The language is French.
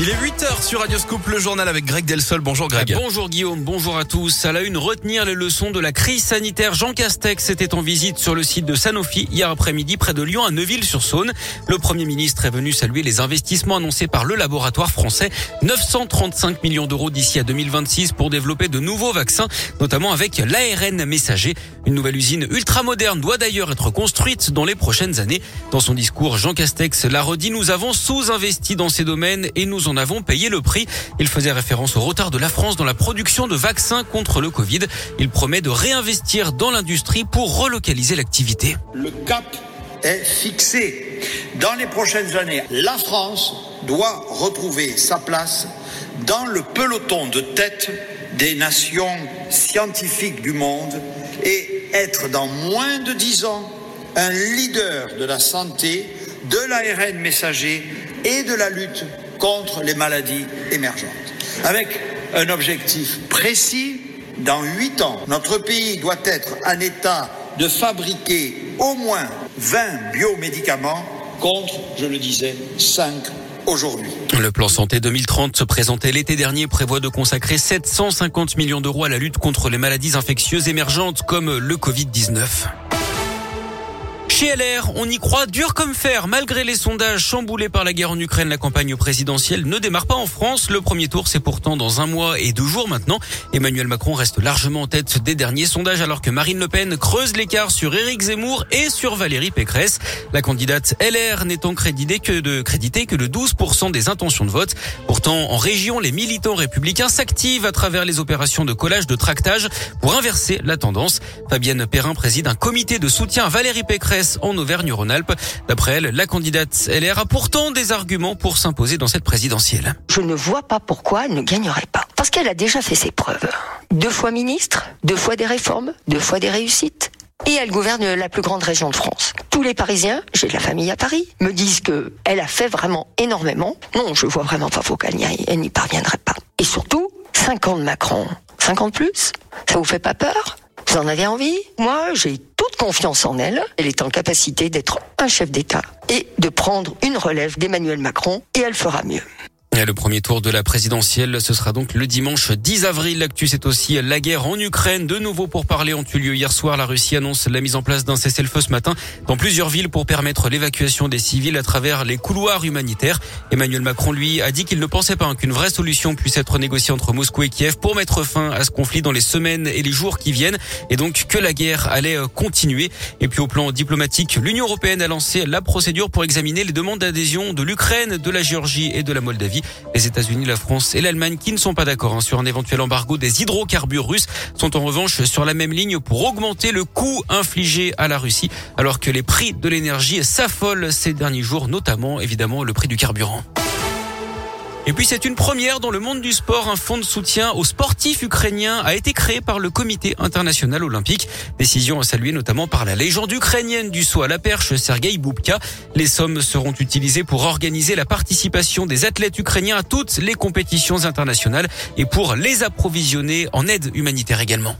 Il est 8h sur Radioscope, le journal avec Greg Delsol. Bonjour Greg. Bonjour Guillaume, bonjour à tous. À la une, retenir les leçons de la crise sanitaire. Jean Castex était en visite sur le site de Sanofi hier après-midi près de Lyon à Neuville-sur-Saône. Le Premier ministre est venu saluer les investissements annoncés par le laboratoire français. 935 millions d'euros d'ici à 2026 pour développer de nouveaux vaccins, notamment avec l'ARN messager. Une nouvelle usine ultra moderne doit d'ailleurs être construite dans les prochaines années. Dans son discours, Jean Castex l'a redit, nous avons sous-investi dans ces domaines et nous en avons payé le prix. Il faisait référence au retard de la France dans la production de vaccins contre le Covid. Il promet de réinvestir dans l'industrie pour relocaliser l'activité. Le cap est fixé. Dans les prochaines années, la France doit retrouver sa place dans le peloton de tête des nations scientifiques du monde et être dans moins de dix ans un leader de la santé, de l'ARN messager et de la lutte contre les maladies émergentes. Avec un objectif précis, dans huit ans, notre pays doit être en état de fabriquer au moins 20 biomédicaments contre, je le disais, 5 aujourd'hui. Le plan santé 2030 se présentait l'été dernier prévoit de consacrer 750 millions d'euros à la lutte contre les maladies infectieuses émergentes comme le Covid-19. Chez LR, on y croit dur comme fer. Malgré les sondages chamboulés par la guerre en Ukraine, la campagne présidentielle ne démarre pas en France. Le premier tour, c'est pourtant dans un mois et deux jours maintenant. Emmanuel Macron reste largement en tête des derniers sondages alors que Marine Le Pen creuse l'écart sur Éric Zemmour et sur Valérie Pécresse. La candidate LR n'étant créditée que de, crédité que de 12% des intentions de vote. Pourtant, en région, les militants républicains s'activent à travers les opérations de collage de tractage pour inverser la tendance. Fabienne Perrin préside un comité de soutien à Valérie Pécresse en Auvergne-Rhône-Alpes. D'après elle, la candidate LR a pourtant des arguments pour s'imposer dans cette présidentielle. Je ne vois pas pourquoi elle ne gagnerait pas. Parce qu'elle a déjà fait ses preuves. Deux fois ministre, deux fois des réformes, deux fois des réussites. Et elle gouverne la plus grande région de France. Tous les Parisiens, j'ai de la famille à Paris, me disent que elle a fait vraiment énormément. Non, je vois vraiment pas pourquoi elle n'y parviendrait pas. Et surtout, 5 ans de Macron. 50 plus Ça vous fait pas peur? Vous en avez envie? Moi, j'ai confiance en elle. Elle est en capacité d'être un chef d'État et de prendre une relève d'Emmanuel Macron et elle fera mieux. Le premier tour de la présidentielle, ce sera donc le dimanche 10 avril. L'actu, c'est aussi la guerre en Ukraine. De nouveau pour parler ont eu lieu hier soir. La Russie annonce la mise en place d'un cessez-le-feu ce matin dans plusieurs villes pour permettre l'évacuation des civils à travers les couloirs humanitaires. Emmanuel Macron, lui, a dit qu'il ne pensait pas qu'une vraie solution puisse être négociée entre Moscou et Kiev pour mettre fin à ce conflit dans les semaines et les jours qui viennent et donc que la guerre allait continuer. Et puis au plan diplomatique, l'Union européenne a lancé la procédure pour examiner les demandes d'adhésion de l'Ukraine, de la Géorgie et de la Moldavie. Les États-Unis, la France et l'Allemagne qui ne sont pas d'accord hein, sur un éventuel embargo des hydrocarbures russes sont en revanche sur la même ligne pour augmenter le coût infligé à la Russie alors que les prix de l'énergie s'affolent ces derniers jours, notamment évidemment le prix du carburant. Et puis c'est une première dans le monde du sport. Un fonds de soutien aux sportifs ukrainiens a été créé par le Comité international olympique. Décision saluée notamment par la légende ukrainienne du saut à la perche, Sergei Boubka. Les sommes seront utilisées pour organiser la participation des athlètes ukrainiens à toutes les compétitions internationales et pour les approvisionner en aide humanitaire également.